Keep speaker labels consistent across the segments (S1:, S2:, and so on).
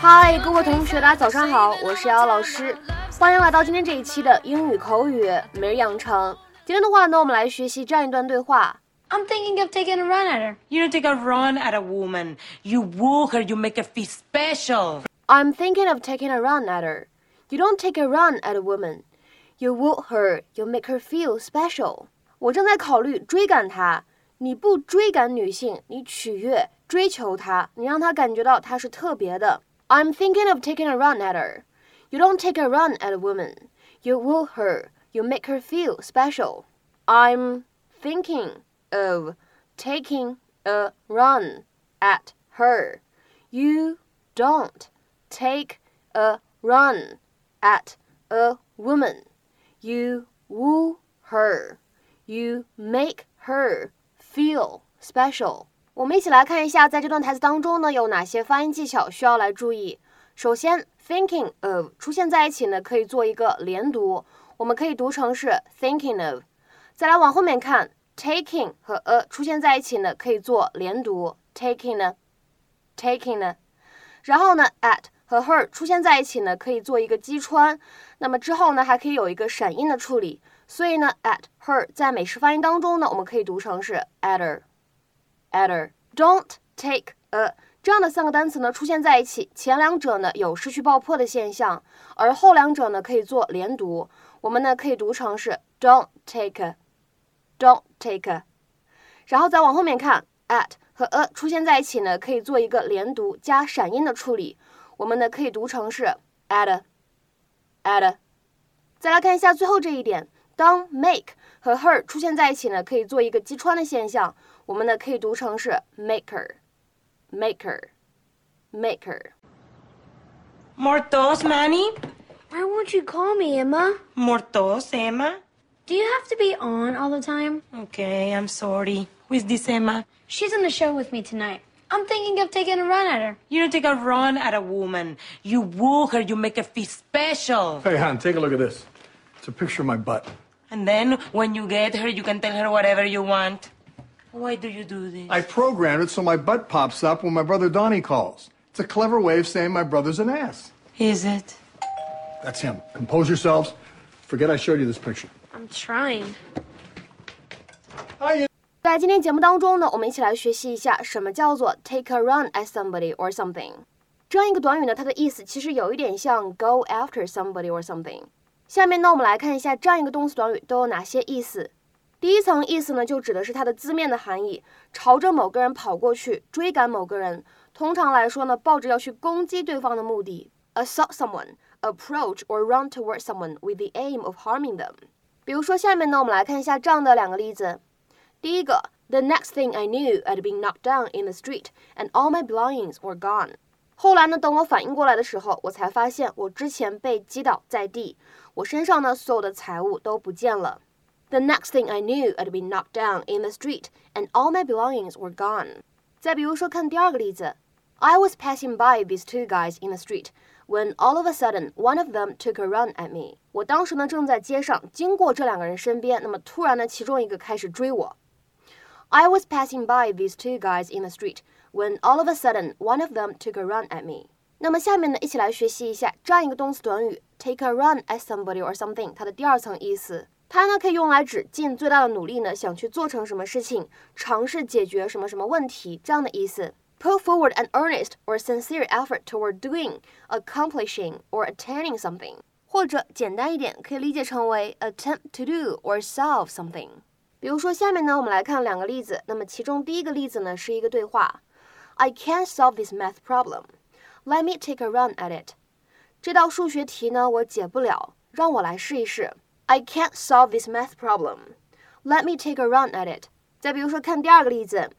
S1: 嗨，各位同学，大家早上好，我是瑶瑶老师，欢迎来到今天这一期的英语口语每日养成。今天的话呢，我们来学习这样一段对话。
S2: I'm thinking of taking a run at her.
S3: You don't take a run at a woman. You woo her. You make her feel special.
S1: I'm thinking of taking a run at her. You don't take a run at a woman. You woo her. You make her feel special. 我正在考虑追赶她。 你不追赶女性，你取悦、追求她，你让她感觉到她是特别的。I'm thinking of taking a run at her. You don't take a run at a woman. You woo her. You make her feel special. I'm thinking of taking a run at her. You don't take a run at a woman. You woo her. You make her feel special. 我们一起来看一下，在这段台词当中呢，有哪些发音技巧需要来注意。首先，thinking of 出现在一起呢，可以做一个连读，我们可以读成是 thinking of。再来往后面看，taking 和 a 出现在一起呢，可以做连读，taking 呢，taking 呢。然后呢，at 和 her 出现在一起呢，可以做一个击穿，那么之后呢，还可以有一个闪音的处理。所以呢，at her 在美式发音当中呢，我们可以读成是 at her，at her。Don't take a 这样的三个单词呢出现在一起，前两者呢有失去爆破的现象，而后两者呢可以做连读。我们呢可以读成是 don't take, a don't take a。然后再往后面看，at 和 a 出现在一起呢可以做一个连读加闪音的处理。我们呢可以读成是 adder, adder。再来看一下最后这一点，当 make 和 her 出现在一起呢可以做一个击穿的现象。我们呢可以读成是
S3: maker，maker，maker。Mortos, Manny?
S2: Why won't you call me, Emma?
S3: Mortos, Emma?
S2: Do you have to be on all the time?
S3: Okay, I'm sorry. Who is this Emma?
S2: She's in the show with me tonight. I'm thinking of taking a run at her.
S3: You don't take a run at a woman. You woo her. You make her feel special.
S4: Hey, hon, take a look at this. It's a picture of my butt.
S3: And then when you get her, you can tell her whatever you want. Why do you do this?
S4: I programmed it so my butt pops up when my brother Donnie calls. It's a clever way of saying my brother's an ass.
S3: Is it?
S4: That's him. Compose yourselves. Forget I showed you this picture.
S2: I'm trying.
S4: Hi.
S1: 在今天节目当中呢，我们一起来学习一下什么叫做 take a run at somebody or something。这样一个短语呢，它的意思其实有一点像 go after somebody or something。 下面呢，我们来看一下这样一个动词短语都有哪些意思。第一层意思呢，就指的是它的字面的含义，朝着某个人跑过去，追赶某个人。通常来说呢，抱着要去攻击对方的目的，assault someone, approach or run towards someone with the aim of harming them。比如说，下面呢，我们来看一下这样的两个例子。第一个，The next thing I knew, I'd been knocked down in the street, and all my belongings were gone。后来呢，等我反应过来的时候，我才发现我之前被击倒在地，我身上呢所有的财物都不见了。The next thing I knew, I'd been knocked down in the street, and all my belongings were gone. 再比如说，看第二个例子，I was passing by these two guys in the street when all of a sudden one of them took a run at me. 我当时呢正在街上经过这两个人身边，那么突然呢，其中一个开始追我。I was passing by these two guys in the street when all of a sudden one of them took a run at me. 那么下面呢，一起来学习一下这样一个动词短语 take a run at somebody or something 它的第二层意思。它呢可以用来指尽最大的努力呢，想去做成什么事情，尝试解决什么什么问题这样的意思。Put forward an earnest or sincere effort toward doing, accomplishing or attaining something，或者简单一点，可以理解成为 attempt to do or solve something。比如说下面呢，我们来看两个例子。那么其中第一个例子呢是一个对话：I can't solve this math problem. Let me take a run at it. 这道数学题呢我解不了，让我来试一试。I can't solve this math problem. Let me take a run at it. 再比如说，看第二个例子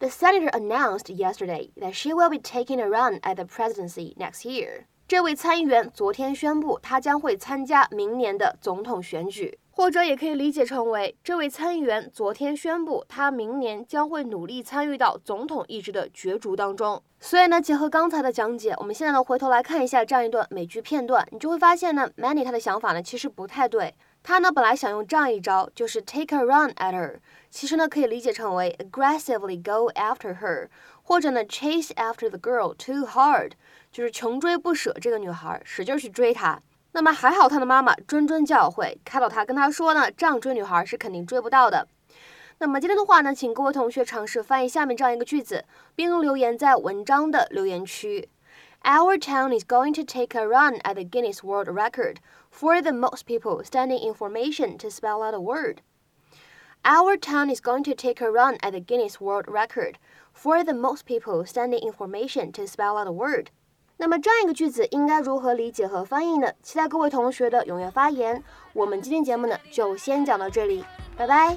S1: ，The senator announced yesterday that she will be taking a run at the presidency next year. 这位参议员昨天宣布，他将会参加明年的总统选举，或者也可以理解成为，这位参议员昨天宣布，他明年将会努力参与到总统一职的角逐当中。所以呢，结合刚才的讲解，我们现在呢回头来看一下这样一段美剧片段，你就会发现呢，Manny 他的想法呢其实不太对。他呢本来想用这样一招，就是 take a run at her，其实呢可以理解成为 aggressively go after her，或者呢，chase after the girl too hard，就是穷追不舍这个女孩，使劲去追她。那么还好，他的妈妈谆谆教诲，开导他，跟他说呢，这样追女孩是肯定追不到的。那么今天的话呢，请各位同学尝试翻译下面这样一个句子，并留言在文章的留言区。Our town is going to take a run at the Guinness World Record for the most people standing in formation to spell out a word. Our town is going to take a run at the Guinness World Record for the most people standing in formation to spell out a word. 那么这样一个句子应该如何理解和翻译呢？期待各位同学的踊跃发言。我们今天节目呢就先讲到这里，拜拜。